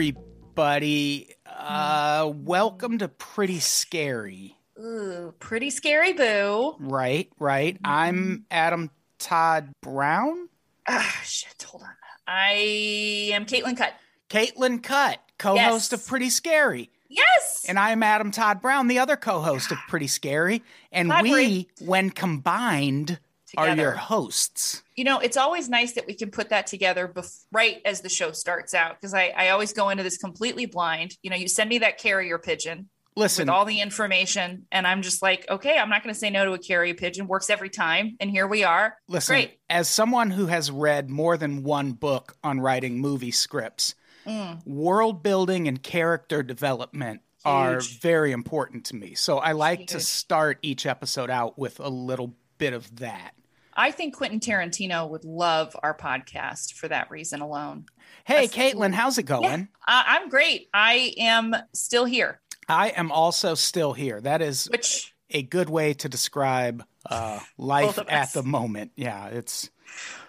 Everybody. Uh, welcome to Pretty Scary. Ooh, pretty scary, boo. Right, right. I'm Adam Tod Brown. Ah, shit. Hold on. I am Caitlin Cutt. Caitlin Cutt, co host Yes. of Pretty Scary. Yes. And I'm Adam Tod Brown, the other co host of Pretty Scary. And we, Collaborate. when combined, are Together. your hosts. You know, it's always nice that we can put that together bef- right as the show starts out because I, I always go into this completely blind. You know, you send me that carrier pigeon Listen, with all the information, and I'm just like, okay, I'm not going to say no to a carrier pigeon. Works every time. And here we are. listen, Great. as someone who has read more than one book on writing movie scripts, Mm. world building and character development are very important to me. So I like to start each episode out with a little bit of that. I think Quentin Tarantino would love our podcast for that reason alone. Hey, That's- Caitlin, how's it going? Uh, I'm great. I am still here, I am also still here. That is which a good way to describe uh, life at the moment. Yeah, it's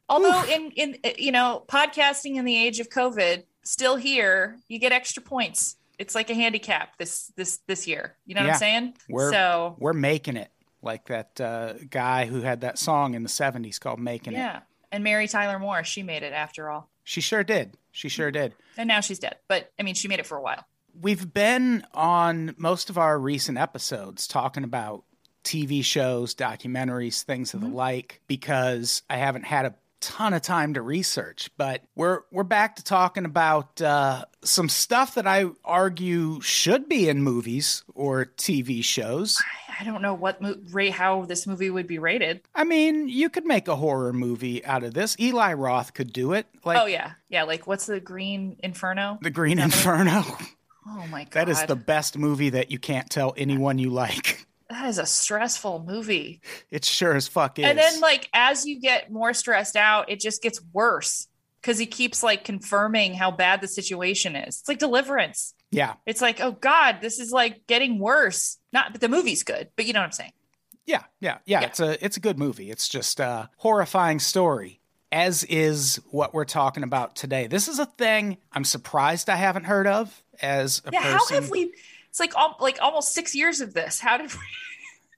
although in in you know podcasting in the age of covid still here you get extra points it's like a handicap this this this year you know what i'm saying We're- so we're making it. Like that uh, guy who had that song in the '70s called "Making It." yeah and mary tyler moore she made it after all She sure did. She sure did. and now she's dead but i mean she made it for a while We've been on most of our recent episodes talking about TV shows, documentaries, things of the like, because I haven't had a ton of time to research. But we're we're back to talking about uh, some stuff that I argue should be in movies or TV shows. I don't know what mo- rate how this movie would be rated I mean, you could make a horror movie out of this. Eli Roth could do it, like oh yeah yeah like what's the green inferno The Green Inferno. oh my god that is the best movie that you can't tell anyone you like. that is a stressful movie It sure as fuck is. And then like as you get more stressed out, it just gets worse because he keeps like confirming how bad the situation is. It's like deliverance. yeah, It's like, oh God, this is like getting worse. Not but the movie's good, but you know what I'm saying. yeah, yeah, yeah, Yeah. It's a it's a good movie. It's just a horrifying story. As is what we're talking about today. This is a thing I'm surprised I haven't heard of as a Yeah, how have we it's like all like almost six years of this. How did we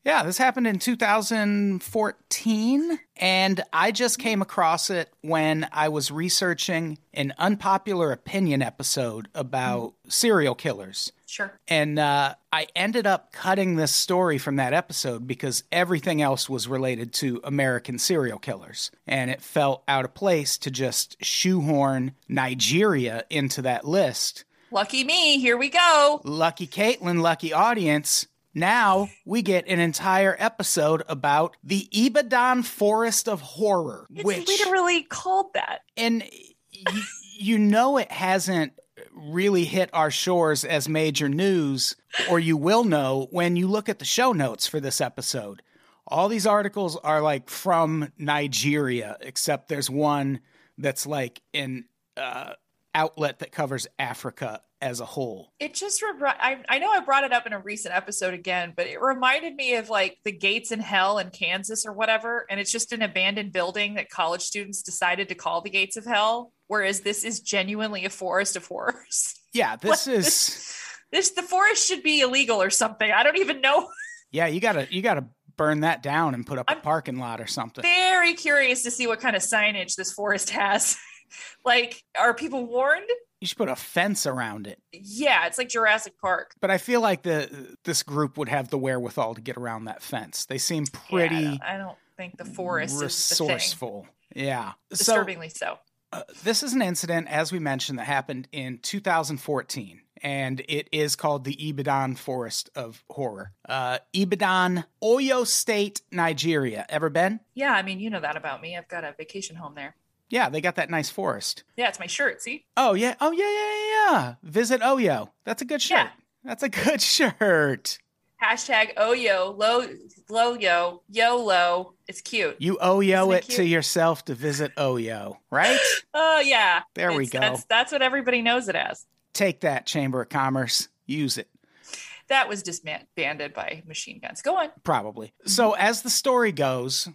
Yeah, this happened in 2014, and I just came across it when I was researching an unpopular opinion episode about serial killers. Sure. And uh, I ended up cutting this story from that episode because everything else was related to American serial killers. And it felt out of place to just shoehorn Nigeria into that list. Lucky me, here we go. Lucky Caitlin, lucky audience. Now we get an entire episode about the Ibadan Forest of Horror, It's which literally called that. and y- you know it hasn't really hit our shores as major news, or you will know when you look at the show notes for this episode. All these articles are like from Nigeria, except there's one that's like an uh, outlet that covers Africa as a whole. It just re- I, I know I brought it up in a recent episode again, but it reminded me of like the gates in hell in Kansas or whatever, and it's just an abandoned building that college students decided to call the gates of hell, whereas this is genuinely a forest of horrors. Yeah, this is This the forest should be illegal or something. I don't even know. yeah. You gotta you gotta burn that down and put up a I'm- parking lot or something. Very curious to see what kind of signage this forest has. Like, are people warned? You should put a fence around it. Yeah, it's like Jurassic Park. But I feel like the this group would have the wherewithal to get around that fence. They seem Yeah, I pretty don't- I, don't, think the forest is the resourceful. Yeah. So Disturbingly so. uh, this is an incident, as we mentioned, that happened in 2014, and it is called the Ibadan Forest of Horror. Uh, Ibadan, Oyo State, Nigeria. Ever been? Yeah, I mean, you know that about me. I've got a vacation home there. Yeah, they got that nice forest. Yeah, it's my shirt. See? Oh yeah. Oh yeah, yeah, yeah. yeah. Visit Oyo. That's a good shirt. Yeah. That's a good shirt. Hashtag Oyo, low, low yo, Yo. YOLO. It's cute. You Oyo it it to yourself to visit Oyo, right? Oh, yeah. There we go. That's, that's what everybody knows it as. Take that, Chamber of Commerce. Use it. That was disbanded by machine guns. Go on. Probably. So, as the story goes,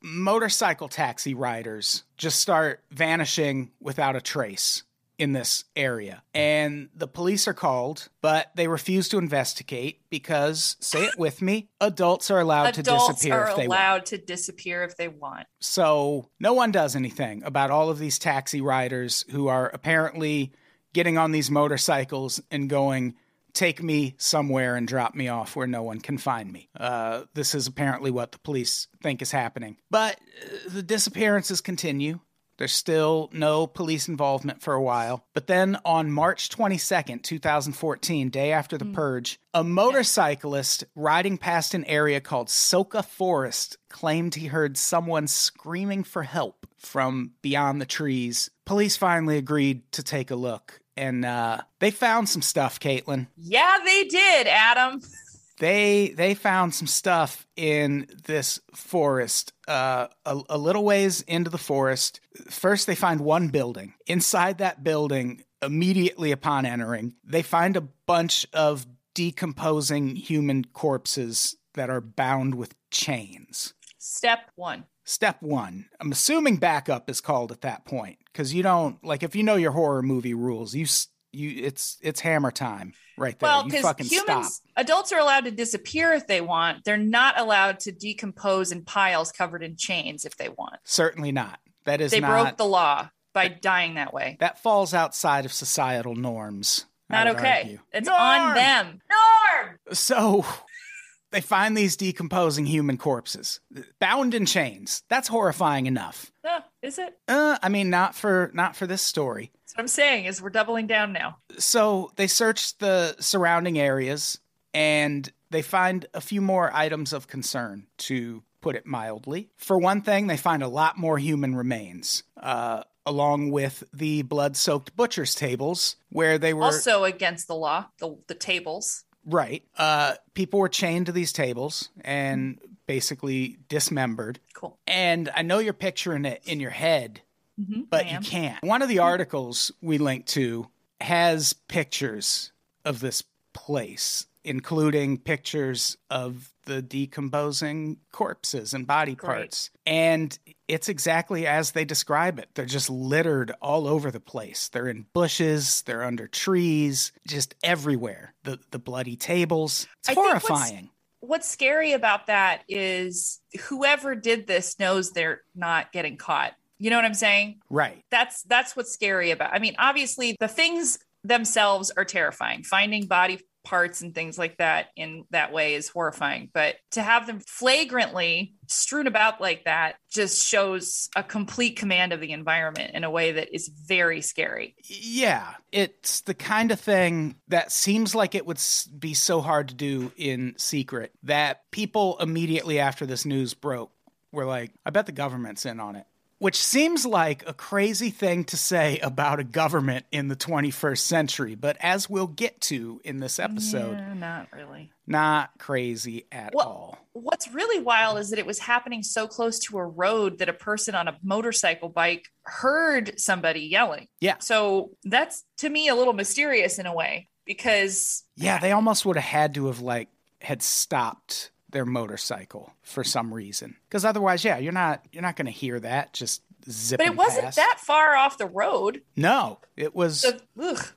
motorcycle taxi riders just start vanishing without a trace in this area. And the police are called, but they refuse to investigate because, say it with me, adults are allowed to disappear are if they allowed want. to disappear if they want. So, no one does anything about all of these taxi riders who are apparently getting on these motorcycles and going, take me somewhere and drop me off where no one can find me. Uh, this is apparently what the police think is happening. But uh, the disappearances continue. There's still no police involvement for a while. But then on March 22nd, 2014, day after the purge, a motorcyclist riding past an area called Soka Forest claimed he heard someone screaming for help from beyond the trees. Police finally agreed to take a look. And uh, they found some stuff, Caitlin. Yeah, they did, Adam. they they found some stuff in this forest uh, a, a little ways into the forest. First they find one building. Inside that building immediately upon entering they find a bunch of decomposing human corpses that are bound with chains. Step one. step one. I'm assuming backup is called at that point because you don't like if you know your horror movie rules you you it's it's hammer time right there Well, you because fucking humans, stop adults are allowed to disappear if they want. They're not allowed to decompose in piles covered in chains if they want. certainly not that is They not broke the law by dying that way. that falls outside of societal norms. Not okay. argue. It's Norm! on them. Norm. So they find these decomposing human corpses bound in chains. That's horrifying enough. No, is it? Uh, I mean, not for not for this story. That's what I'm saying. Is we're doubling down now. So they search the surrounding areas and they find a few more items of concern, to put it mildly. For one thing, they find a lot more human remains, uh, along with the blood-soaked butcher's tables where they were Also against the law. The the tables. Right. Uh, people were chained to these tables and basically dismembered. Cool. And I know you're picturing it in your head, Mhm, but you can't. One of the articles we linked to has pictures of this place, including pictures of the decomposing corpses and body Great. parts. And it's exactly as they describe it. They're just littered all over the place. They're in bushes, they're under trees, just everywhere. The the bloody tables. It's I horrifying. What's scary about that is whoever did this knows they're not getting caught. You know what I'm saying? Right. That's that's what's scary about. I mean, obviously the things themselves are terrifying. Finding body parts and things like that in that way is horrifying. But to have them flagrantly strewn about like that just shows a complete command of the environment in a way that is very scary. Yeah, it's the kind of thing that seems like it would be so hard to do in secret that people immediately after this news broke were like, I bet the government's in on it. Which seems like a crazy thing to say about a government in the 21st century, but as we'll get to in this episode, Yeah, not really. not crazy at Well- all. What's really wild is that it was happening so close to a road that a person on a motorcycle bike heard somebody yelling. Yeah. So that's to me a little mysterious in a way because Yeah, they almost would have had to have like had stopped their motorcycle for some reason. Because otherwise, yeah, you're not you're not going to hear that just zipping. but it wasn't past. that far off the road. No, it was. So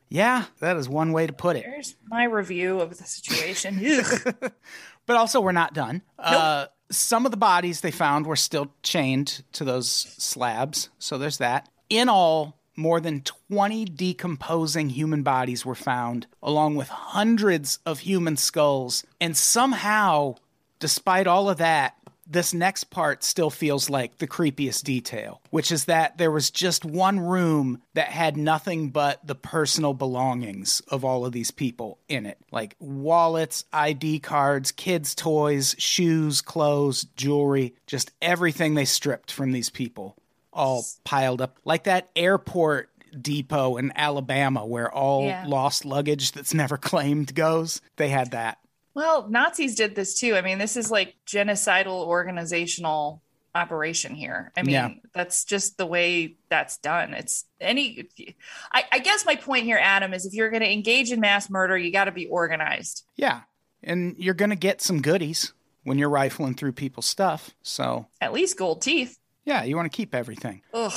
yeah, that is one way to put it. there's my review of the situation. But also, we're not done. Uh, some of the bodies they found were still chained to those slabs, so there's that. In all, more than 20 decomposing human bodies were found, along with hundreds of human skulls. And somehow, despite all of that, this next part still feels like the creepiest detail, which is that there was just one room that had nothing but the personal belongings of all of these people in it like wallets, ID cards, kids' toys, shoes, clothes, jewelry, just everything they stripped from these people, all piled up like that airport depot in Alabama where all Yeah. lost luggage that's never claimed goes. They had that. Well, Nazis did this too. I mean, this is like genocidal organizational operation here. I mean, Yeah. that's just the way that's done. It's any. I, I guess my point here, Adam, is if you're going to engage in mass murder, you got to be organized. Yeah. And you're going to get some goodies when you're rifling through people's stuff. So, At least gold teeth. yeah, you want to keep everything. Ugh,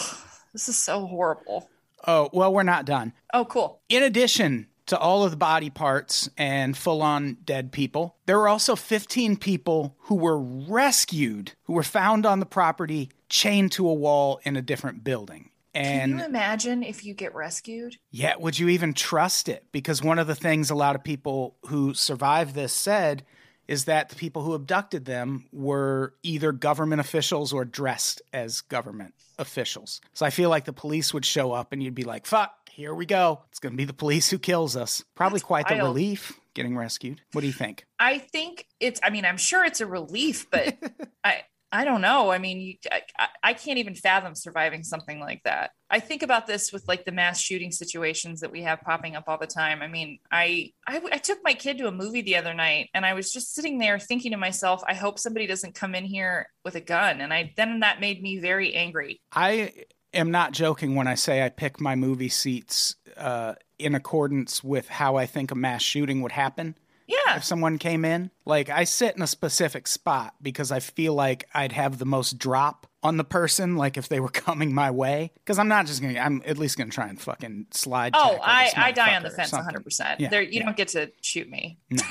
this is so horrible. Oh, well, we're not done. Oh, cool. In addition to all of the body parts and full on dead people, there were also 15 people who were rescued, who were found on the property, chained to a wall in a different building. And Can you imagine if you get rescued? yeah, would you even trust it? Because one of the things a lot of people who survived this said is that the people who abducted them were either government officials or dressed as government officials. So I feel like the police would show up and you'd be like, fuck, here we go. It's going to be the police who kills us. Probably That's quite the relief getting rescued. What do you think? I think it's. I mean, I'm sure it's a relief, but I. I don't know. I mean, you, I, I- I can't even fathom surviving something like that. I think about this with like the mass shooting situations that we have popping up all the time. I mean, I, I I took my kid to a movie the other night, and I was just sitting there thinking to myself, I hope somebody doesn't come in here with a gun. And I then that made me very angry. I am not joking when I say I pick my movie seats uh, in accordance with how I think a mass shooting would happen. Yeah, if someone came in. Like I sit in a specific spot because I feel like I'd have the most drop on the person, like if they were coming my way. Because I'm not just gonna I'm at least gonna try and fucking slide. Oh, I, I die on the fence 100. percent Yeah, There, you yeah. don't get to shoot me. No.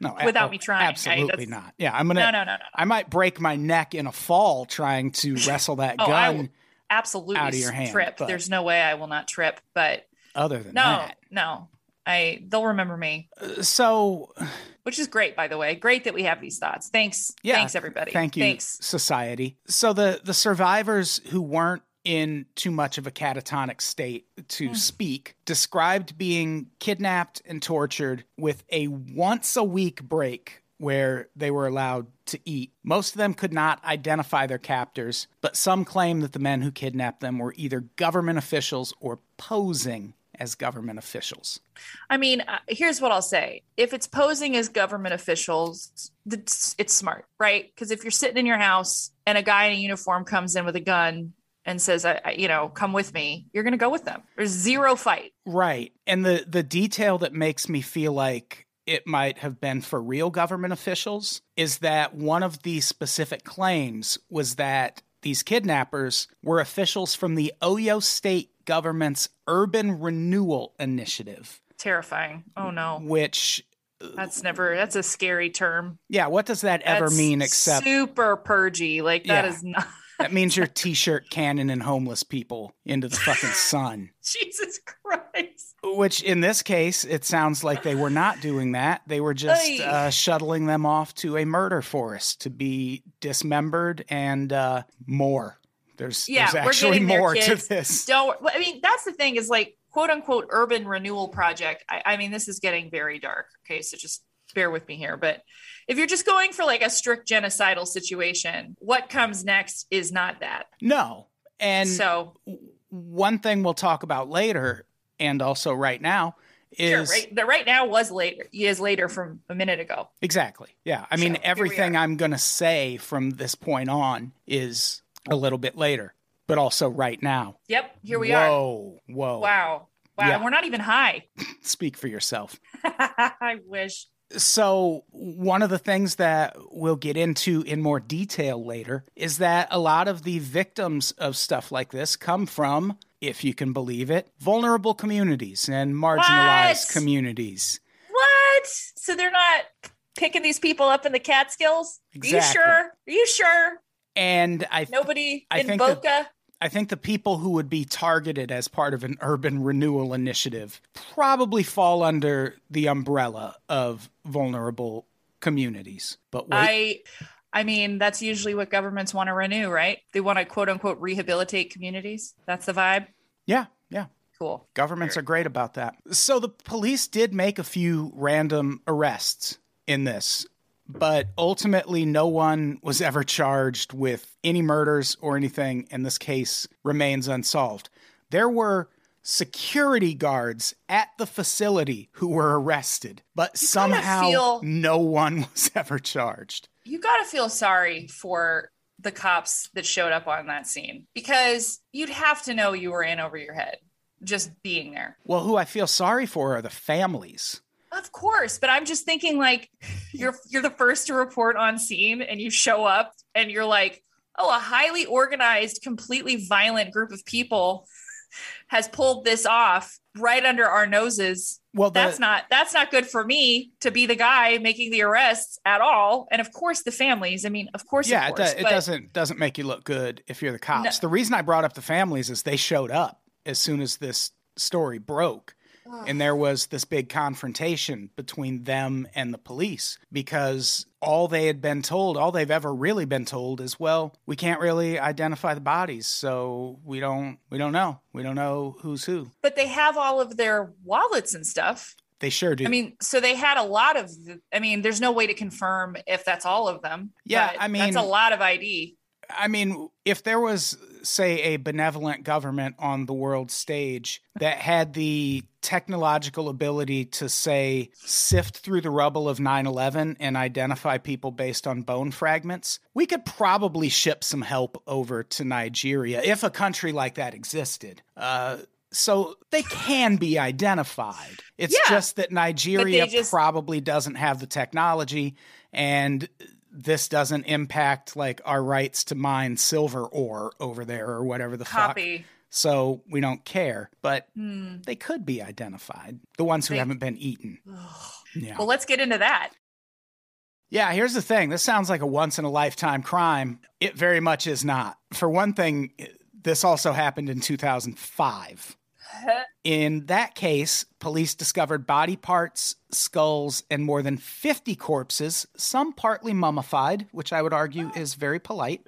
No, Without oh, me trying. I- Absolutely that's- not. Yeah, I'm gonna No, no, no, no. I might break my neck in a fall trying to wrestle that Oh, gun. will absolutely out of your hand, trip. There's no way I will not trip. But Other than no, that. no, I they'll remember me, So which is great, by the way. Great that we have these thoughts. Thanks, Yeah, thanks everybody. Thank you, Thanks. society. So the the survivors who weren't in too much of a catatonic state to Hmm. speak described being kidnapped and tortured with a once a week break where they were allowed to eat. Most of them could not identify their captors, but some claim that the men who kidnapped them were either government officials or posing as government officials. I mean, uh, here's what I'll say: if it's posing as government officials, it's, it's smart, right? Because if you're sitting in your house and a guy in a uniform comes in with a gun and says, I, I, "You know, come with me," you're going to go with them. There's zero fight. Right. And the the detail that makes me feel like it might have been for real government officials is that one of the specific claims was that these kidnappers were officials from the Oyo state government's urban renewal initiative, Terrifying. Oh no, which that's never. That's a scary term. yeah, what does that ever That's mean except super purgy? Like that Yeah. is not. that means you're t-shirt cannon and homeless people into the fucking sun. Jesus Christ. Which in this case, it sounds like they were not doing that. They were just uh, shuttling them off to a murder forest to be dismembered and uh, more. There's, Yeah, there's we're actually more to this. Don't. I mean, that's the thing is like quote unquote urban renewal project. I, I mean, this is getting very dark. Okay, so just bear with me here. But if you're just going for like a strict genocidal situation, what comes next is not that. No. And so one thing we'll talk about later and also right now sure, is right, the right now was later, is later from a minute ago. exactly. Yeah. I mean, we everything. I'm going to say from this point on is a little bit later, but also right now. Yep, here we are. Whoa. Whoa. Wow, wow, Yeah. we're not even high. Speak for yourself. I wish. So, one of the things that we'll get into in more detail later is that a lot of the victims of stuff like this come from, if you can believe it, vulnerable communities and marginalized What? communities. What? So they're not picking these people up in the Catskills? Are you sure? Are you sure? And I Nobody I in think Boca? I think the people who would be targeted as part of an urban renewal initiative probably fall under the umbrella of vulnerable communities. But wait, I I mean, that's usually what governments want to renew, right? They want to quote unquote rehabilitate communities. That's the vibe. Yeah, yeah. Cool. Governments are great about that. So the police did make a few random arrests in this, but ultimately no one was ever charged with any murders or anything, and this case remains unsolved. There were security guards at the facility who were arrested, but somehow feel- no one was ever charged. You got to feel sorry for the cops that showed up on that scene because you'd have to know you were in over your head just being there. Well, who I feel sorry for are the families. Of course, but I'm just thinking like you're you're the first to report on scene and you show up and you're like, "Oh, a highly organized, completely violent group of people has pulled this off right under our noses." Well, the, That's not that's not good for me to be the guy making the arrests at all. And of course the families, I mean, of course yeah, of it, do- it doesn't doesn't make you look good if you're the cops. No. The reason I brought up the families is they showed up as soon as this story broke, and there was this big confrontation between them and the police because all they had been told, all they've ever really been told, is well, we can't really identify the bodies, so we don't we don't know, we don't know who's who. but they have all of their wallets and stuff. They sure do. I mean, so they had a lot of. I mean, there's no way to confirm if that's all of them. Yeah, I mean- that's a lot of ID. I mean, if there was, say, a benevolent government on the world stage that had the technological ability to, say, sift through the rubble of 9 11 and identify people based on bone fragments, we could probably ship some help over to Nigeria if a country like that existed. Uh, so they can be identified. It's Yeah. just that Nigeria just- probably doesn't have the technology and this doesn't impact like our rights to mine silver ore over there or whatever the fuck. Copy. So we don't care, but Hmm. they could be identified. The ones who They- haven't been eaten. Yeah. Well, let's get into that. Yeah, here's the thing. This sounds like a once in a lifetime crime. It very much is not. For one thing, this also happened in 2005. In that case, police discovered body parts, skulls, and more than 50 corpses, some partly mummified, which I would argue is very polite,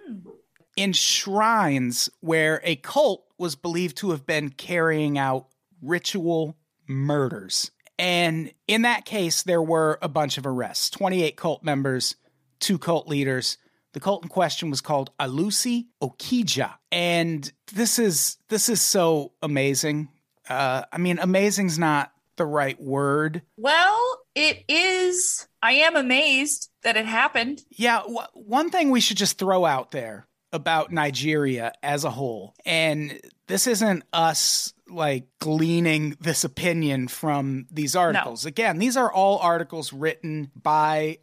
in shrines where a cult was believed to have been carrying out ritual murders. And in that case, there were a bunch of arrests 28 cult members, two cult leaders. The cult in question was called Alusi Okija. And this is this is so amazing. Uh, I mean, amazing's not the right word. Well, it is. I am amazed that it happened. Yeah, w- one thing we should just throw out there about Nigeria as a whole, and this isn't us like gleaning this opinion from these articles. Again, these are all articles written by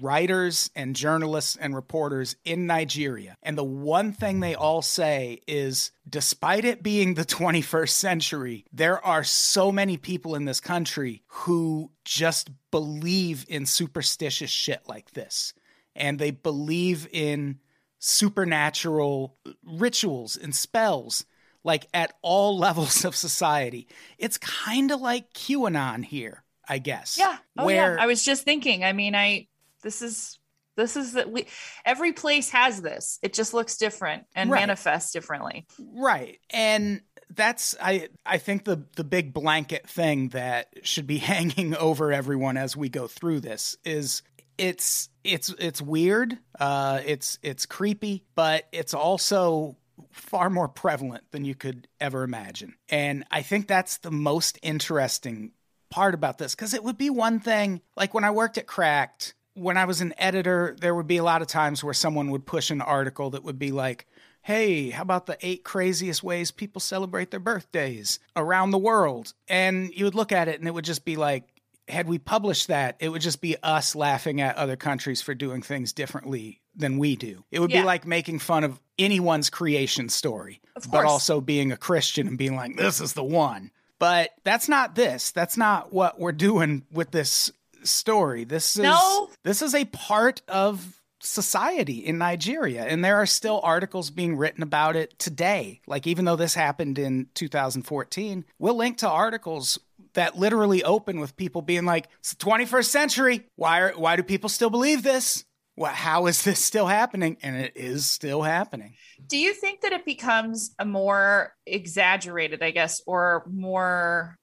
writers and journalists and reporters in Nigeria. And the one thing they all say is despite it being the 21st century, there are so many people in this country who just believe in superstitious shit like this. And they believe in supernatural rituals and spells like at all levels of society. It's kind of like QAnon here, I guess. Yeah. Oh, where yeah. I was just thinking. I mean, I this is this is that we every place has this. It just looks different and Right. manifests differently. Right. And that's I I think the the big blanket thing that should be hanging over everyone as we go through this is it's it's it's weird. Uh it's it's creepy, but it's also far more prevalent than you could ever imagine. And I think that's the most interesting part about this because it would be one thing like when I worked at Cracked, when I was an editor, there would be a lot of times where someone would push an article that would be like, Hey, how about the eight craziest ways people celebrate their birthdays around the world? And you would look at it and it would just be like, had we published that, it would just be us laughing at other countries for doing things differently than we do. It would Yeah. be like making fun of anyone's creation story, but also being a Christian and being like, this is the one. But that's not this. That's not what we're doing with this story. This is No. this is a part of society in Nigeria and there are still articles being written about it today. Like even though this happened in 2014, we'll link to articles that literally open with people being like, "It's the 21st century. Why are why do people still believe this? What how is this still happening?" And it is still happening. Do you think that it becomes a more exaggerated, I guess, or more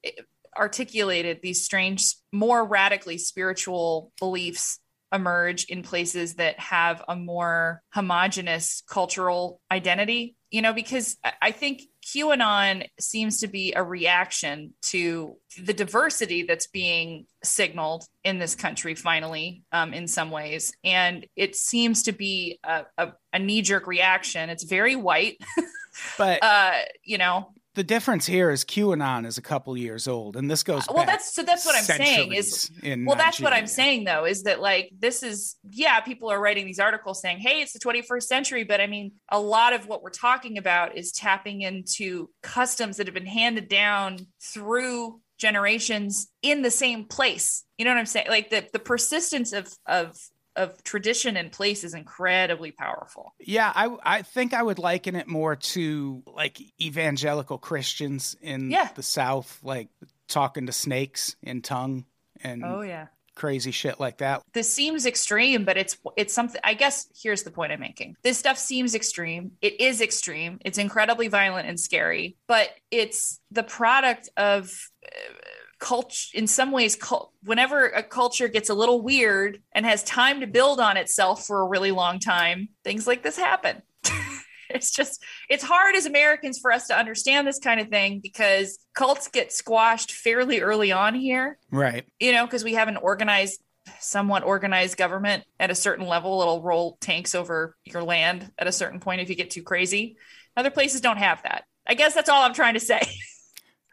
articulated, these strange, more radically spiritual beliefs emerge in places that have a more homogenous cultural identity? You know, because I- think QAnon seems to be a reaction to the diversity that's being signaled in this country, finally, um, in some ways. And it seems to be a, a, a knee jerk reaction. It's very white, But uh, you know. The difference here is QAnon is a couple years old and this goes uh, Well, back that's so that's what I'm saying is well that's what i'm saying though is that like this is yeah people are writing these articles saying hey it's the 21st century but i mean a lot of what we're talking about is tapping into customs that have been handed down through generations in the same place. You know what i'm saying? Like the the persistence of of of tradition and place is incredibly powerful. Yeah, I I think I would liken it more to like evangelical Christians in Yeah. the South, like talking to snakes in tongue and oh yeah. crazy shit like that. this seems extreme but it's it's something i guess here's the point i'm making. This stuff seems extreme. It is extreme. It's incredibly violent and scary but it's the product of culture in some ways cul- whenever a culture gets a little weird and has time to build on itself for a really long time things like this happen it's just it's hard as americans for us to understand this kind of thing because cults get squashed fairly early on here Right. you know, because we have an organized, somewhat organized government at a certain level. It'll roll tanks over your land at a certain point if you get too crazy. Other places don't have that. I guess that's all I'm trying to say.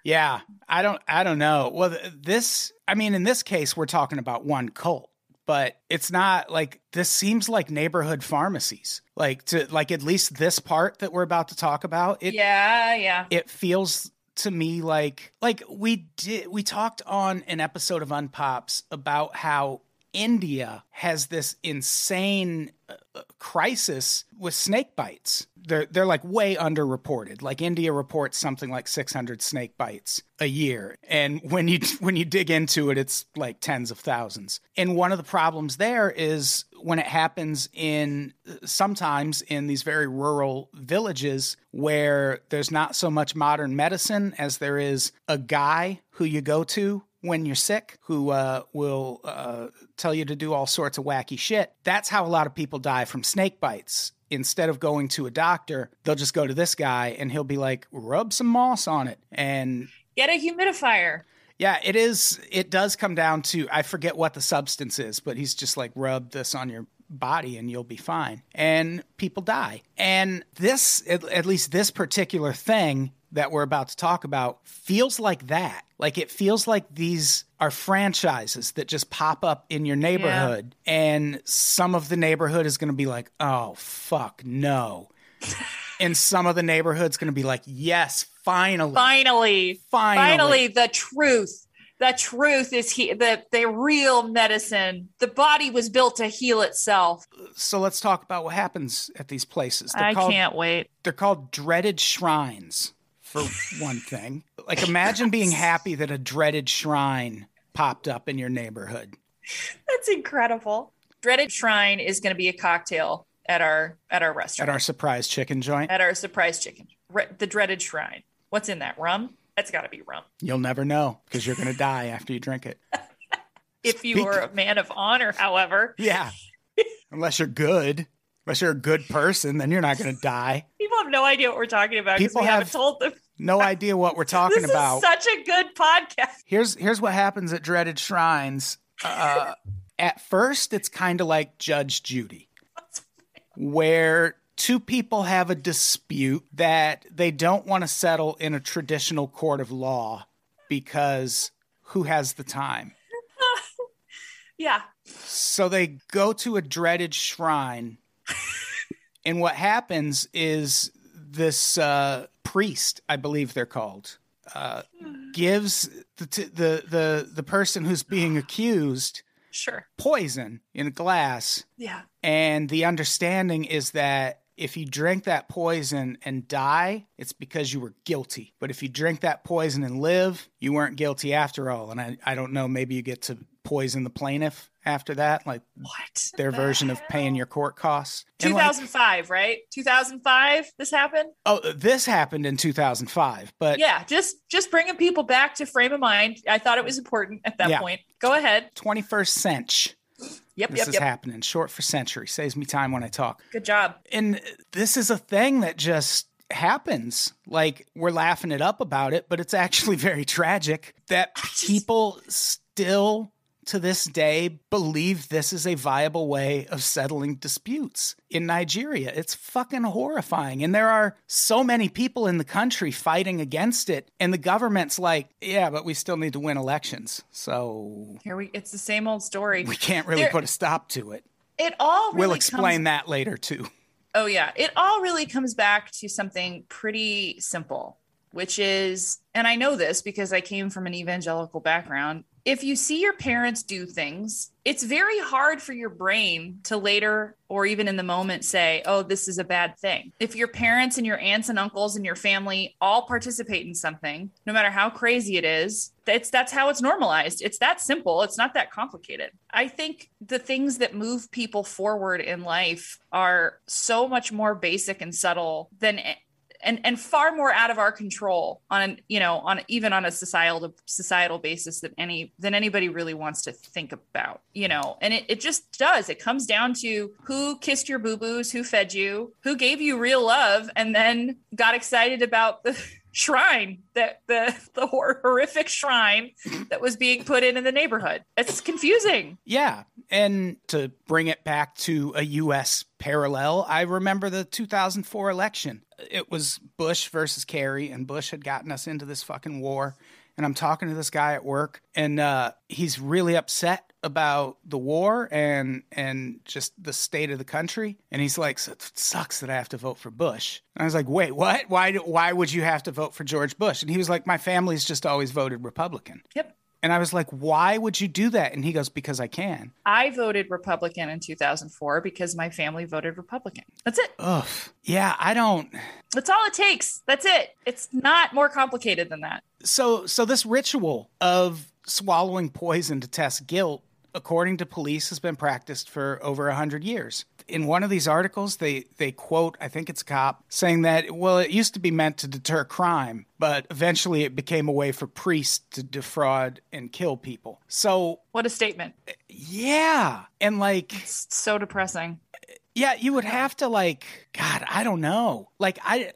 Yeah, I don't I don't know. Well, this I mean in this case we're talking about one cult, but it's not like this seems like neighborhood pharmacies. Like to like at least this part that we're about to talk about, it yeah, yeah. it feels to me like like we did we talked on an episode of unpops about how india has this insane uh, uh, crisis with snake bites. They're they're like way underreported. Like india reports something like 600 snake bites a year. And when you when you dig into it it's like tens of thousands. And one of the problems there is when it happens in sometimes in these very rural villages where there's not so much modern medicine as there is a guy who you go to when you're sick who uh, will uh, tell you to do all sorts of wacky shit. That's how a lot of people die from snake bites. Instead of going to a doctor, they'll just go to this guy and he'll be like, rub some moss on it. And Get a humidifier. yeah, it is. It does come down to I forget what the substance is, but he's just like rub this on your body and you'll be fine. And people die. And this, at, at least this particular thing that we're about to talk about, feels like that. Like it feels like these are franchises that just pop up in your neighborhood, and some of the neighborhood is going to be like, "Oh fuck, no." and some of the neighborhood's going to be like, "Yes, finally." Finally, Finally. finally, the truth. The truth is he the the real medicine. The body was built to heal itself. so let's talk about what happens at these places. They're I called, can't wait. They're called dreaded shrines for one thing. Like, imagine being happy that a dreaded shrine popped up in your neighborhood. That's incredible. Dreaded Shrine is going to be a cocktail at our at our restaurant At our surprise chicken joint, at our surprise chicken. Re- the Dreaded Shrine. What's in that rum? That's got to be rum. you'll never know because you're going to die after you drink it. If you Speak- are a man of honor, however, Yeah. Unless you're good. Unless you're a good person, then you're not going to die. people have no idea what we're talking about because People we haven't told them. No idea what we're talking This about. is such a good podcast. here's here's what happens at dreaded shrines. Uh, at first, it's kind of like Judge Judy, where two people have a dispute that they don't want to settle in a traditional court of law because who has the time? Yeah. So they go to a dreaded shrine, and what happens is this uh, priest, I believe they're called, uh, gives the, t- the the the person who's being accused Sure. poison in a glass, Yeah. and the understanding is that if you drink that poison and die, it's because you were guilty. But if you drink that poison and live, you weren't guilty after all. And I, I don't know, maybe you get to poison the plaintiff after that, like What? their the version of paying your court costs. And, like, 2005, right? 2005. This happened. oh, this happened in 2005, but Yeah, just just bringing people back to frame of mind. I thought it was important at that Yeah. point. Go ahead. 21st century. Yep, This yep, This is yep. happening. Short for century. Saves me time when I talk. Good job. and this is a thing that just happens. Like we're laughing it up about it, but it's actually very tragic that people still to this day believe this is a viable way of settling disputes in Nigeria. It's fucking horrifying. And there are so many people in the country fighting against it and the government's like, yeah, but we still need to win elections. So Here we. It's the same old story. we can't really There- put a stop to it. It all really we'll explain comes- that later too. Oh yeah, it all really comes back to something pretty simple, which is, and I know this because I came from an evangelical background. If you see your parents do things, it's very hard for your brain to later or even in the moment say, oh, this is a bad thing. If your parents and your aunts and uncles and your family all participate in something, no matter how crazy it is, that's that's how it's normalized. It's that simple. It's not that complicated. I think the things that move people forward in life are so much more basic and subtle than and and far more out of our control on you know on even on a societal societal basis than any than anybody really wants to think about you know? And it, it just does. It comes down to who kissed your boo-boos who fed you who gave you real love and then got excited about the shrine that the the hor- horrific shrine that was being put in in the neighborhood it's confusing Yeah. And to bring it back to a US parallel, I remember the 2004 election. It was Bush versus Kerry, and Bush had gotten us into this fucking war. And I'm talking to this guy at work, and uh, he's really upset about the war and and just the state of the country. And he's like, "So "It sucks that I have to vote for Bush." And I was like, "Wait, what? Why? Do, why would you have to vote for George Bush?" And he was like, "My family's just always voted Republican." yep And I was like, "Why would you do that?" And he goes, "Because I can." I voted Republican in 2004 because my family voted Republican. That's it. Ugh. Yeah, I don't. That's all it takes. That's it. It's not more complicated than that. So, so this ritual of swallowing poison to test guilt, according to police, has been practiced for over a hundred years. In one of these articles, they they quote, I think it's a cop, saying that well, it used to be meant to deter crime, but eventually it became a way for priests to defraud and kill people. So, What a statement. yeah, and like It's so depressing. Yeah, you would have to like God, I don't know. Like I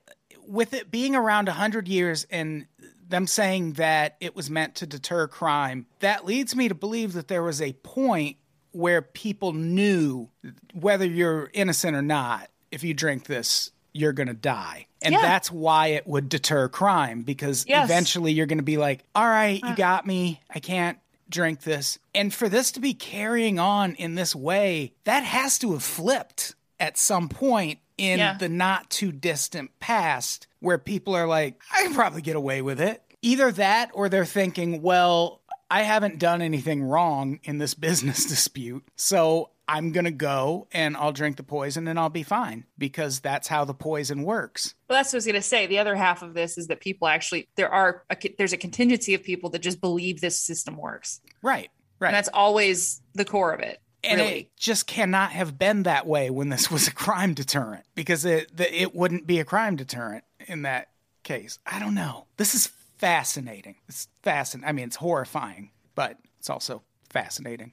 with it being around 100 years and them saying that it was meant to deter crime, that leads me to believe that there was a point where people knew whether you're innocent or not, if you drink this, you're going to die. And Yeah. that's why it would deter crime because Yes. eventually you're going to be like, "All right, you uh. got me. I can't drink this. And for this to be carrying on in this way, that has to have flipped at some point in Yeah. the not too distant past where people are like, I can probably get away with it. Either that or they're thinking, well, I haven't done anything wrong in this business dispute. So I'm going to go and I'll drink the poison and I'll be fine because that's how the poison works. Well, that's what I was going to say. The other half of this is that people actually there are a, there's a contingency of people that just believe this system works, Right. Right. and that's always the core of it. And really, it just cannot have been that way when this was a crime deterrent because it the, it wouldn't be a crime deterrent in that case. I don't know. This is fascinating. It's fascinating. I mean, it's horrifying, but it's also fascinating.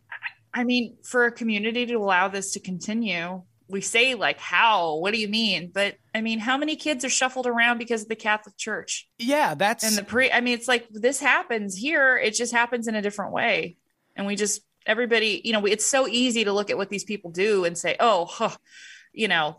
I mean, for a community to allow this to continue, we say like how? What do you mean? But I mean, how many kids are shuffled around because of the Catholic Church Yeah, that's and the pre? I mean, it's like this happens here. It just happens in a different way, and we just everybody, you know, it's so easy to look at what these people do and say, oh. Huh, you know,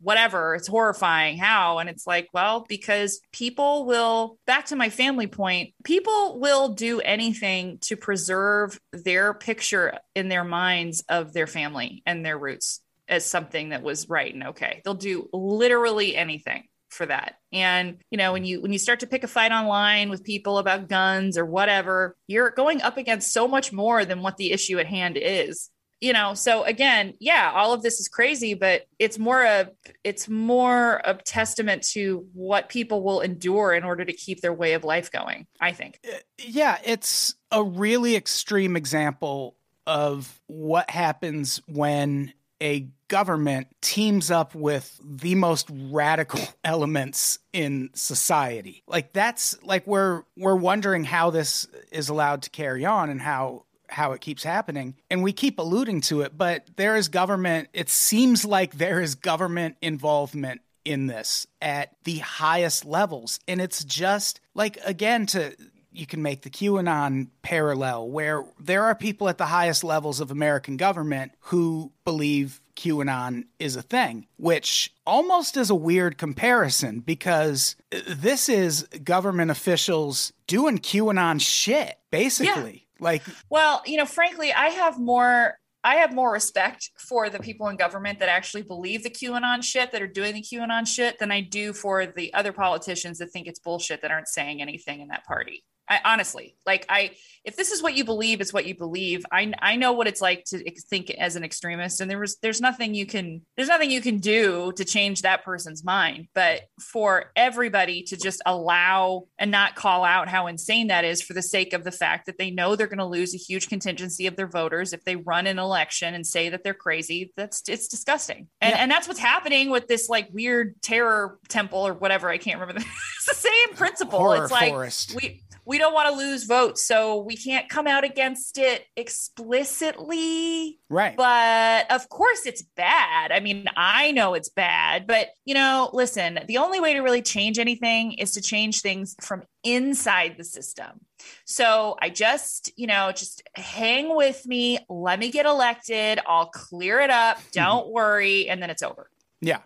whatever, it's horrifying. How? And it's like, well, because people will, back to my family point, people will do anything to preserve their picture in their minds of their family and their roots as something that was right and okay. They'll do literally anything for that. And you know, when mm. you when you start to pick a fight online with people about guns or whatever, you're going up against so much more than what the issue at hand is you know? So again yeah all of this is crazy but it's more a it's more a testament to what people will endure in order to keep their way of life going i think. Uh, yeah, it's a really extreme example of what happens when a government teams up with the most radical elements in society. Like that's like we're we're wondering how this is allowed to carry on and how how it keeps happening and we keep alluding to it but there is government it seems like there is government involvement in this at the highest levels and it's just like again to you can make the QAnon parallel where there are people at the highest levels of American government who believe QAnon is a thing, which almost is a weird comparison because this is government officials doing QAnon shit, basically. Like, well you know frankly i have more i have more respect for the people in government that actually believe the qanon shit that are doing the qanon shit than i do for the other politicians that think it's bullshit that aren't saying anything in that party I, honestly like i if this is what you believe it's what you believe i i know what it's like to think as an extremist and there was there's nothing you can there's nothing you can do to change that person's mind but for everybody to just allow and not call out how insane that is for the sake of the fact that they know they're going to lose a huge contingency of their voters if they run an election and say that they're crazy that's it's disgusting and Yeah. and that's what's happening with this like weird terror temple or whatever i can't remember the, it's the same principle Horror it's like forest. we we don't want to lose votes so we can't come out against it explicitly. Right. but of course it's bad. I mean i know it's bad but you know listen the only way to really change anything is to change things from inside the system. So i just you know just hang with me. Let me get elected. I'll clear it up. Mm-hmm. Don't worry. And then it's over. Yeah.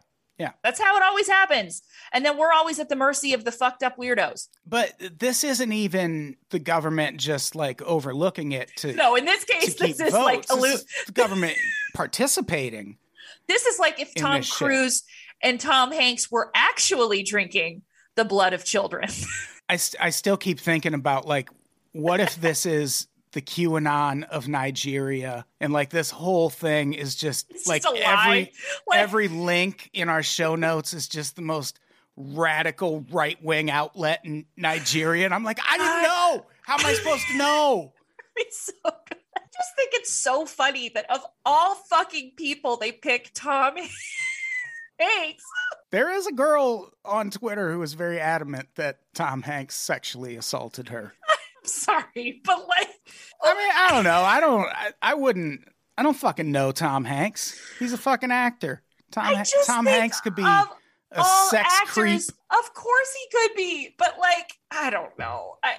That's how it always happens and then we're always at the mercy of the fucked up weirdos But this isn't even the government just like overlooking it to, no in this case this is like votes. This allu- is government participating. This is like if Tom this shit. Cruise and Tom Hanks were actually drinking the blood of children. I, st- I still keep thinking about like, what if this is the QAnon of Nigeria and like this whole thing is just It's like just every. Like- every link in our show notes is just the most radical right wing outlet in Nigeria. And I'm like, I didn't know. How am I supposed to know? it's so good. I just think it's so funny that of all fucking people, they pick Tom Hanks. There is a girl on Twitter who is very adamant that Tom Hanks sexually assaulted her. Sorry, but like, I mean, I don't know. I don't. I, I wouldn't. I don't fucking know Tom Hanks. He's a fucking actor. Tom Tom Hanks could be of a sex actors, creep. Of course he could be, but like, I don't know. I,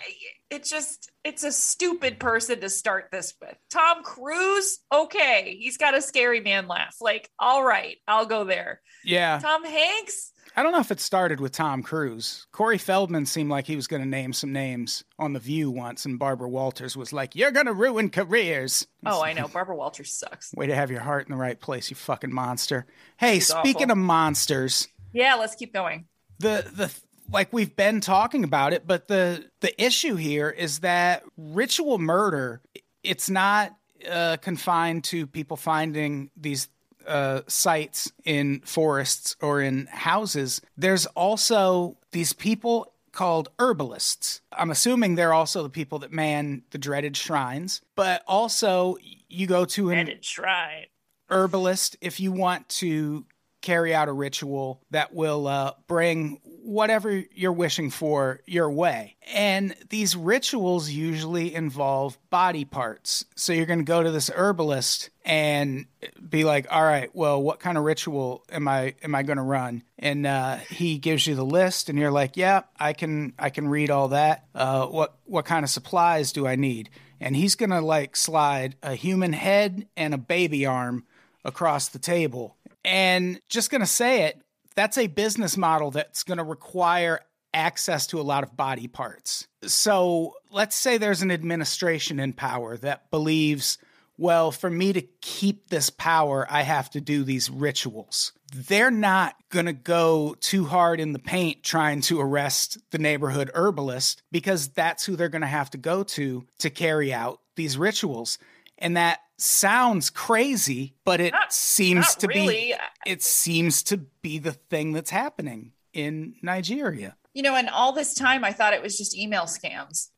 it's just, it's a stupid person to start this with. Tom Cruise, okay, he's got a scary man laugh. Like, all right, I'll go there. Yeah, Tom Hanks, I don't know if it started with Tom Cruise. Corey Feldman seemed like he was going to name some names on The View once, and Barbara Walters was like, "You're going to ruin careers." oh, I know, Barbara Walters sucks. Way to have your heart in the right place, you fucking monster. Hey, She's speaking awful. of monsters, Yeah, let's keep going. the the like we've been talking about it, but the the issue here is that ritual murder it's not uh, confined to people finding these uh, sites in forests or in houses. There's also these people called herbalists. I'm assuming they're also the people that man the dreaded shrines, but also you go to an Dreaded shrine. herbalist if you want to carry out a ritual that will uh, bring whatever you're wishing for your way. And these rituals usually involve body parts. So you're going to go to this herbalist and be like, "All right, well, what kind of ritual am I am I going to run?" And uh, he gives you the list, and you're like, "Yeah, I can I can read all that. Uh, what what kind of supplies do I need?" And he's going to like slide a human head and a baby arm across the table. And just going to say it, that's a business model that's going to require access to a lot of body parts. So let's say there's an administration in power that believes, well, for me to keep this power, I have to do these rituals. They're not going to go too hard in the paint trying to arrest the neighborhood herbalist because that's who they're going to have to go to to carry out these rituals. And that sounds crazy, but it Not- seems not to really. be it seems to be the thing that's happening in Nigeria. You know, and all this time I thought it was just email scams.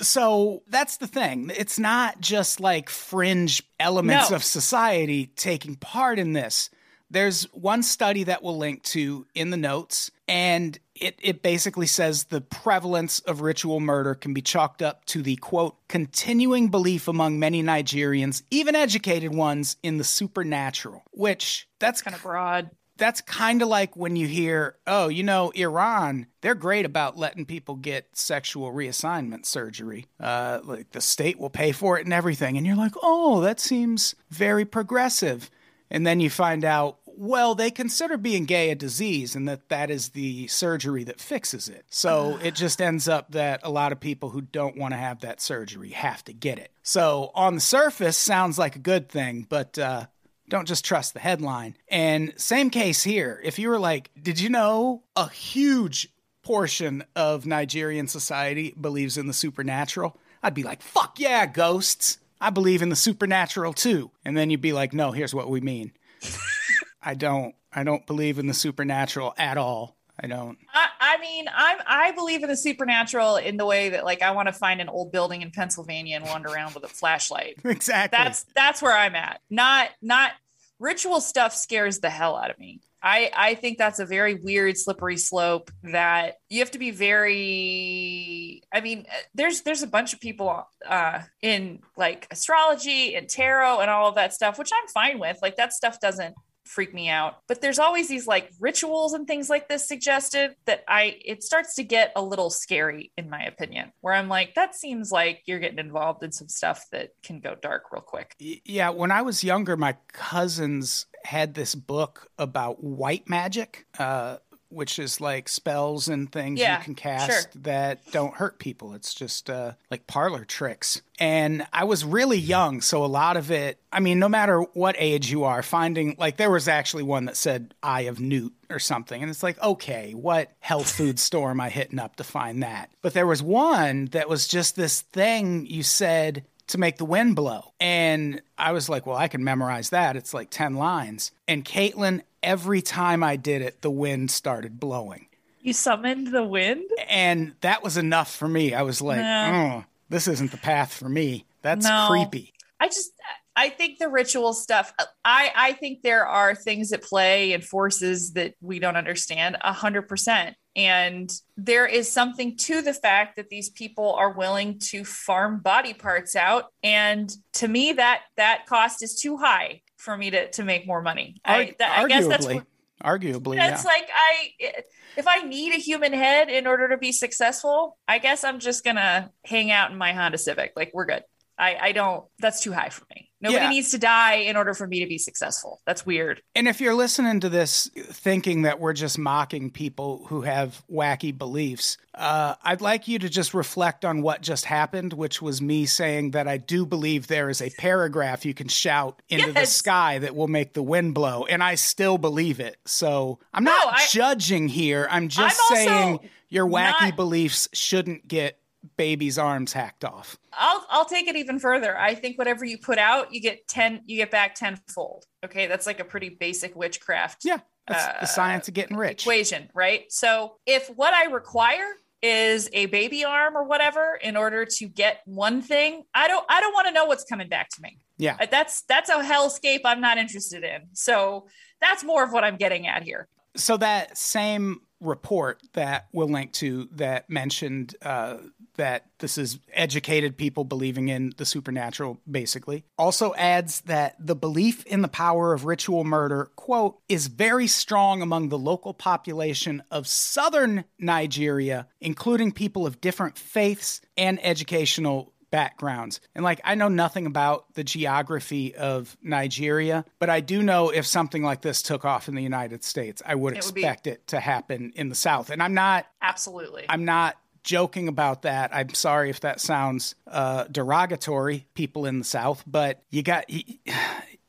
So that's the thing. It's not just like fringe elements No. of society taking part in this. There's one study that we'll link to in the notes, and it, it basically says the prevalence of ritual murder can be chalked up to the quote, continuing belief among many Nigerians, even educated ones, in the supernatural, which that's Kind of broad. that's kind of like when you hear, oh, you know, Iran, they're great about letting people get sexual reassignment surgery. Uh, like the state will pay for it and everything. And you're like, oh, that seems very progressive. And then you find out, well, they consider being gay a disease and that that is the surgery that fixes it. So it just ends up that a lot of people who don't want to have that surgery have to get it. So on the surface, sounds like a good thing, but uh, don't just trust the headline. And same case here. If you were like, did you know a huge portion of Nigerian society believes in the supernatural? I'd be like, fuck yeah, ghosts. I believe in the supernatural too. And then you'd be like, no, here's what we mean. I don't. I don't believe in the supernatural at all. I don't. I, I mean, I'm I believe in the supernatural in the way that like I want to find an old building in Pennsylvania and wander around with a flashlight. Exactly. That's that's where I'm at. Not not ritual stuff scares the hell out of me. I I think that's a very weird slippery slope that you have to be very I mean there's there's a bunch of people uh in like astrology and tarot and all of that stuff which I'm fine with. Like that stuff doesn't freak me out. But there's always these like rituals and things like this suggested that I it starts to get a little scary in my opinion. Where I'm like that seems like you're getting involved in some stuff that can go dark real quick. Yeah, when I was younger, my cousins had this book about white magic, uh, which is like spells and things Yeah, you can cast sure. that don't hurt people. It's just uh, like parlor tricks. And I was really young, so a lot of it, I mean, no matter what age you are, finding like there was actually one that said Eye of Newt or something. And it's like, okay, what health food store am I hitting up to find that? But there was one that was just this thing you said to make the wind blow. And I was like, well, I can memorize that. It's like 10 lines. And Caitlin, every time I did it, the wind started blowing. You summoned the wind? And that was enough for me. I was like, No. oh, mm, this isn't the path for me. That's No. creepy. I just I think the ritual stuff I I think there are things at play and forces that we don't understand a hundred percent. And there is something to the fact that these people are willing to farm body parts out. And to me, that that cost is too high for me to to make more money. I, Arg- that, I guess that's arguably. Arguably, that's yeah. like I if I need a human head in order to be successful, I guess I'm just gonna hang out in my Honda Civic. Like we're good. I I don't. That's too high for me. Nobody Yeah. needs to die in order for me to be successful. That's weird. And if you're listening to this thinking that we're just mocking people who have wacky beliefs, uh, I'd like you to just reflect on what just happened, which was me saying that I do believe there is a paragraph you can shout into the sky that will make the wind blow. And I still believe it. So I'm No, not I- judging here. I'm just I'm saying your wacky not- beliefs shouldn't get baby's arms hacked off. I'll I'll take it even further. I think whatever you put out, you get ten, you get back tenfold. Okay, that's like a pretty basic witchcraft. Yeah, that's the Uh, science of getting rich. equation, right? So if what I require is a baby arm or whatever in order to get one thing, I don't I don't want to know what's coming back to me. Yeah. Uh, That's that's a hellscape I'm not interested in. So that's more of what I'm getting at here. So that same report that we'll link to that mentioned uh, that this is educated people believing in the supernatural, basically, also adds that the belief in the power of ritual murder, quote, is very strong among the local population of southern Nigeria, including people of different faiths and educational backgrounds. And like, I know nothing about the geography of Nigeria, but I do know if something like this took off in the United States, I would It would be- expect it to happen in the South. And I'm not, Absolutely. I'm not joking about that. I'm sorry if that sounds uh, derogatory, people in the South, but you got, you,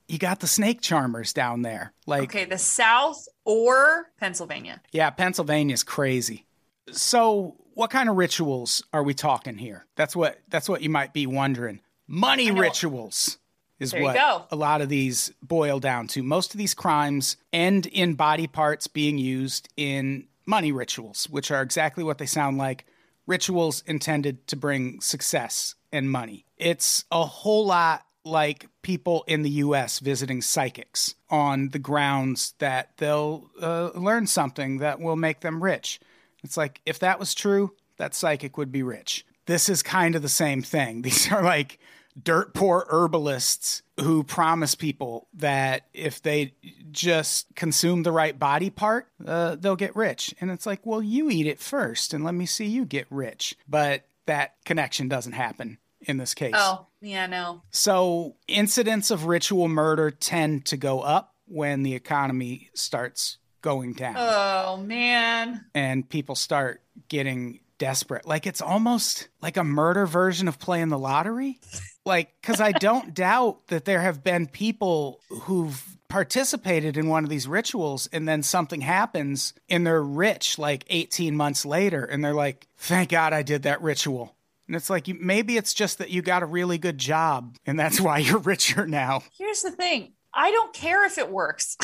you got the snake charmers down there. Like, okay, the South or Pennsylvania. yeah, Pennsylvania's crazy. So, what kind of rituals are we talking here? That's what that's what you might be wondering. Money rituals is There what a lot of these boil down to. Most of these crimes end in body parts being used in money rituals, which are exactly what they sound like rituals intended to bring success and money. It's a whole lot like people in the US visiting psychics on the grounds that they'll uh, learn something that will make them rich. It's like, if that was true, that psychic would be rich. This is kind of the same thing. These are like dirt poor herbalists who promise people that if they just consume the right body part, uh, they'll get rich. And it's like, well, you eat it first and let me see you get rich. But that connection doesn't happen in this case. Oh, yeah, no. So incidents of ritual murder tend to go up when the economy starts going down Oh, man. and people start getting desperate. Like it's almost like a murder version of playing the lottery. Like, because I don't doubt that there have been people who've participated in one of these rituals and then something happens and they're rich like 18 months later and they're like, thank God I did that ritual. And it's like, you, maybe it's just that you got a really good job and that's why you're richer now. Here's the thing I don't care if it works.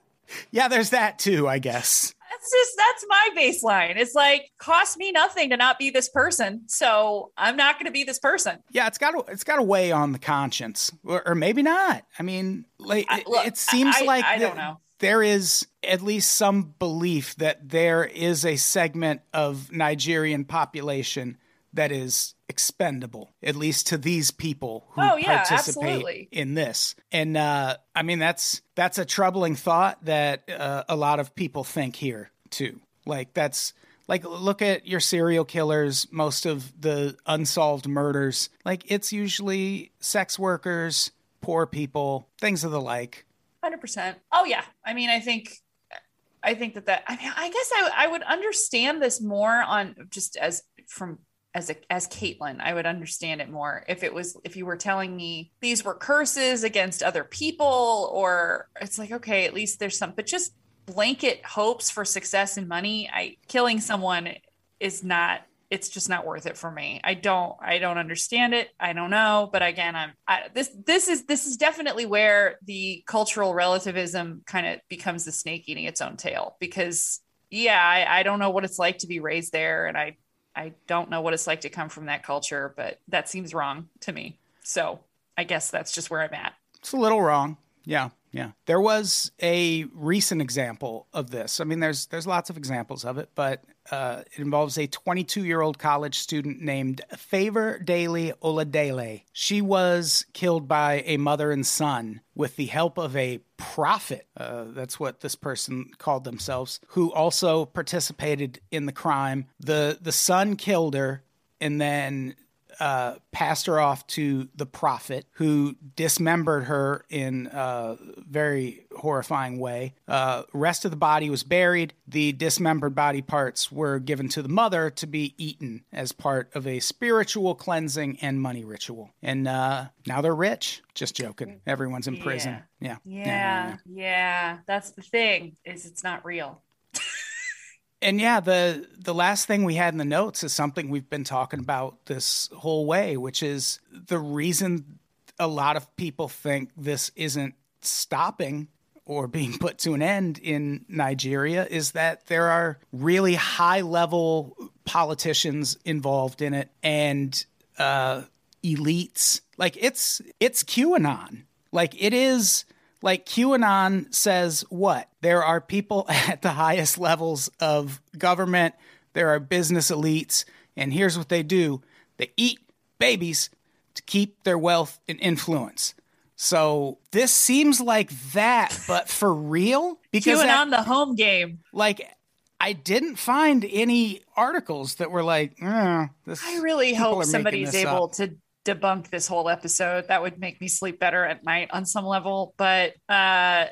Yeah, there's that too, I guess. That's just that's my baseline. It's like cost me nothing to not be this person, so I'm not going to be this person. Yeah, it's got to it's got to weigh on the conscience, or, or maybe not. I mean, like I- it, look, it seems I- like I the- don't know. there is at least some belief that there is a segment of Nigerian population that is expendable, at least to these people who Oh, yeah, participate absolutely. in this. And uh, I mean, that's that's a troubling thought that uh, a lot of people think here too. Like that's like look at your serial killers. Most of the unsolved murders, like it's usually sex workers, poor people, things of the like. Hundred percent. Oh yeah. I mean, I think, I think that that. I mean, I guess I I would understand this more on just as from as a as Caitlin. I would understand it more if it was if you were telling me these were curses against other people, or it's like okay, at least there's some. But just blanket hopes for success and money. I killing someone is not it's just not worth it for me. I don't I don't understand it. I don't know, but again, I'm I, this this is this is definitely where the cultural relativism kind of becomes the snake eating its own tail because yeah, I, I don't know what it's like to be raised there and I I don't know what it's like to come from that culture, but that seems wrong to me. So, I guess that's just where I'm at. It's a little wrong. Yeah, yeah. There was a recent example of this. I mean, there's there's lots of examples of it, but uh, it involves a 22 year old college student named Favor Daley Oladele. She was killed by a mother and son with the help of a prophet. Uh, that's what this person called themselves, who also participated in the crime. the The son killed her, and then uh, passed her off to the prophet, who dismembered her in a very horrifying way. Uh, rest of the body was buried. The dismembered body parts were given to the mother to be eaten as part of a spiritual cleansing and money ritual. And uh, now they're rich. Just joking. Everyone's in prison. Yeah. Yeah, yeah, that's the thing is it's not real. And yeah, the the last thing we had in the notes is something we've been talking about this whole way, which is the reason a lot of people think this isn't stopping or being put to an end in Nigeria is that there are really high level politicians involved in it and uh, elites. Like it's it's QAnon. Like it is like QAnon says what? There are people at the highest levels of government, there are business elites, and here's what they do. They eat babies to keep their wealth and influence. So this seems like that, but for real? Because Queuing that- the home game. like I didn't find any articles that were like, eh, this I really hope somebody's able up." to debunk this whole episode. That would make me sleep better at night on some level. But uh,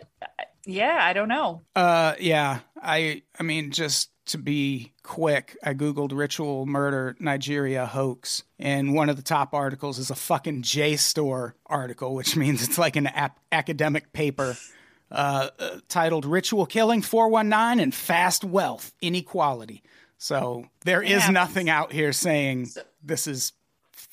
yeah, I don't know. Uh, yeah. I I mean, just to be quick, I googled ritual murder Nigeria hoax, and one of the top articles is a fucking JSTOR article, which means it's like an ap- academic paper. Uh, uh, titled "Ritual Killing 419 and Fast Wealth Inequality." So there is Yeah. nothing out here saying this is.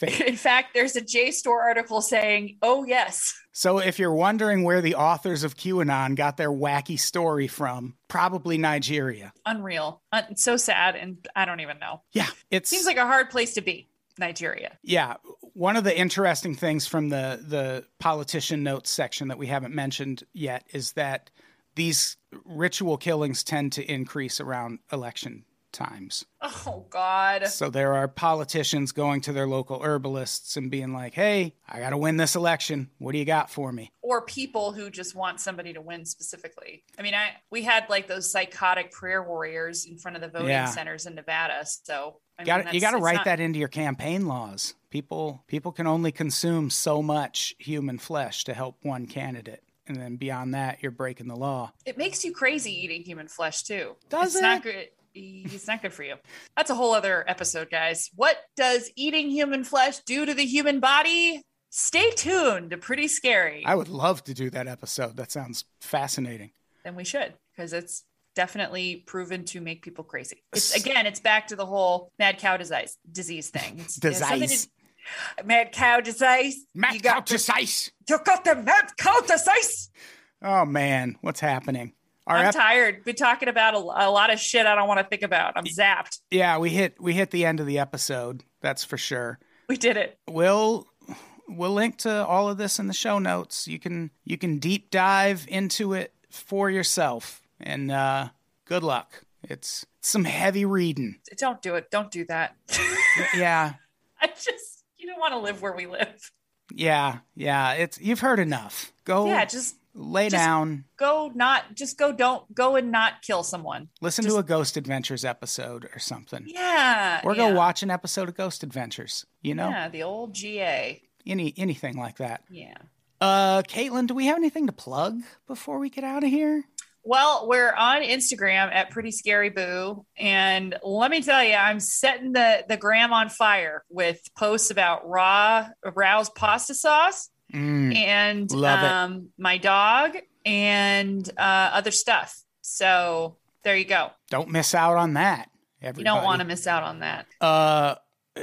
In fact, there's a JSTOR article saying, "Oh yes, So if you're wondering where the authors of QAnon got their wacky story from, probably Nigeria. unreal, uh, it's so sad." And I don't even know. Yeah, it Seems like a hard place to be, Nigeria. yeah. One of the interesting things from the the politician notes section that we haven't mentioned yet is that these ritual killings tend to increase around election times. Oh God. So there are politicians going to their local herbalists and being like, "Hey, I got to win this election. What do you got for me?" or people who just want somebody to win specifically. I mean, I we had like those psychotic prayer warriors in front of the voting Yeah. centers in Nevada. So I Got mean, you got to write not- that into your campaign laws. People people can only consume so much human flesh to help one candidate, and then beyond that, you're breaking the law. It makes you crazy eating human flesh too. Does it's not it? good. It's not good for you. That's a whole other episode, guys. What does eating human flesh do to the human body? Stay tuned. to Pretty scary. I would love to do that episode. That sounds fascinating. then we should because it's definitely proven to make people crazy. It's, again, it's back to the whole mad cow disease disease thing. It's, it's something Disease. to- uh, mad cow disease. You got the, you got the mad cow disease. Oh man, what's happening? Our I'm ep- tired. Been talking about a, a lot of shit I don't want to think about. I'm zapped. yeah, we hit we hit the end of the episode. That's for sure. We did it. We'll we'll link to all of this in the show notes. You can you can deep dive into it for yourself. And uh, good luck. It's some heavy reading. Don't do it. Don't do that. Yeah, I just you don't want to live where we live. yeah, yeah. It's you've heard enough. Go Yeah, just lay just- down. go. Not just go. Don't go and not kill someone. Listen just- to a Ghost Adventures episode or something. Yeah. Or yeah. go watch an episode of Ghost Adventures. You know, Yeah, the old GA. any anything like that. Yeah. Uh, Caitlin, do we have anything to plug before we get out of here? Well, we're on Instagram at Pretty Scary Boo, and let me tell you, I'm setting the the gram on fire with posts about raw roused pasta sauce Mm, and um, my dog and uh, other stuff. So there you go. don't miss out on that. You don't want to miss out on that. Uh,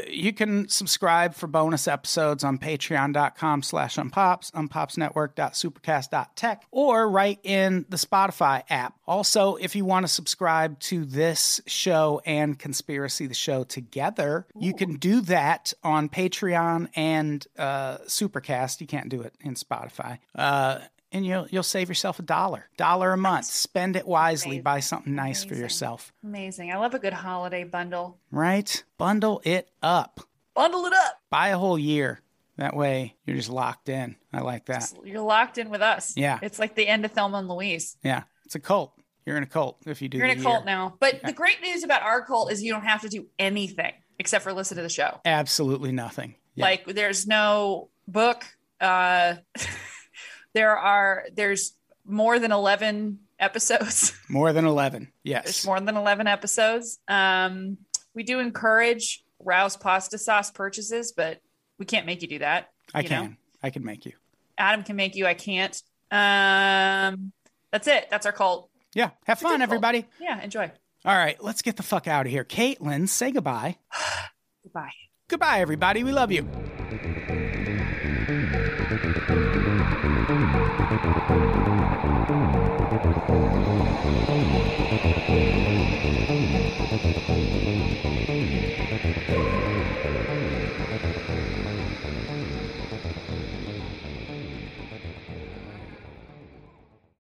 you can subscribe for bonus episodes on patreon.com slash unpops, unpopsnetwork.supercast.tech, or right in the Spotify app. Also, if you want to subscribe to this show and Conspiracy the Show together, you can do that on Patreon and uh, Supercast. You can't do it in Spotify. Uh, and you'll you'll save yourself a dollar, dollar a month. Spend it wisely. Amazing. Buy something nice for yourself. Amazing. I love a good holiday bundle. Right? Bundle it up. Bundle it up. buy a whole year. That way you're just locked in. I like that. You're locked in with us. Yeah. It's like the end of Thelma and Louise. Yeah. It's a cult. You're in a cult if you do You're in a cult now. But the great news about our cult is you don't have to do anything except for listen to the show. Absolutely nothing. Yeah. Like there's no book. Uh there are there's more than 11 episodes. more than 11. yes there's more than 11 episodes. Um we do encourage Rao's pasta sauce purchases, but we can't make you do that. I you know? can. I can make you. Adam can make you, I can't. Um that's it. That's our cult. Yeah. Have a fun, good cult. everybody. Yeah, enjoy. All right, let's get the fuck out of here. Caitlin, say goodbye. Goodbye. Goodbye, everybody. We love you. どうもどうも。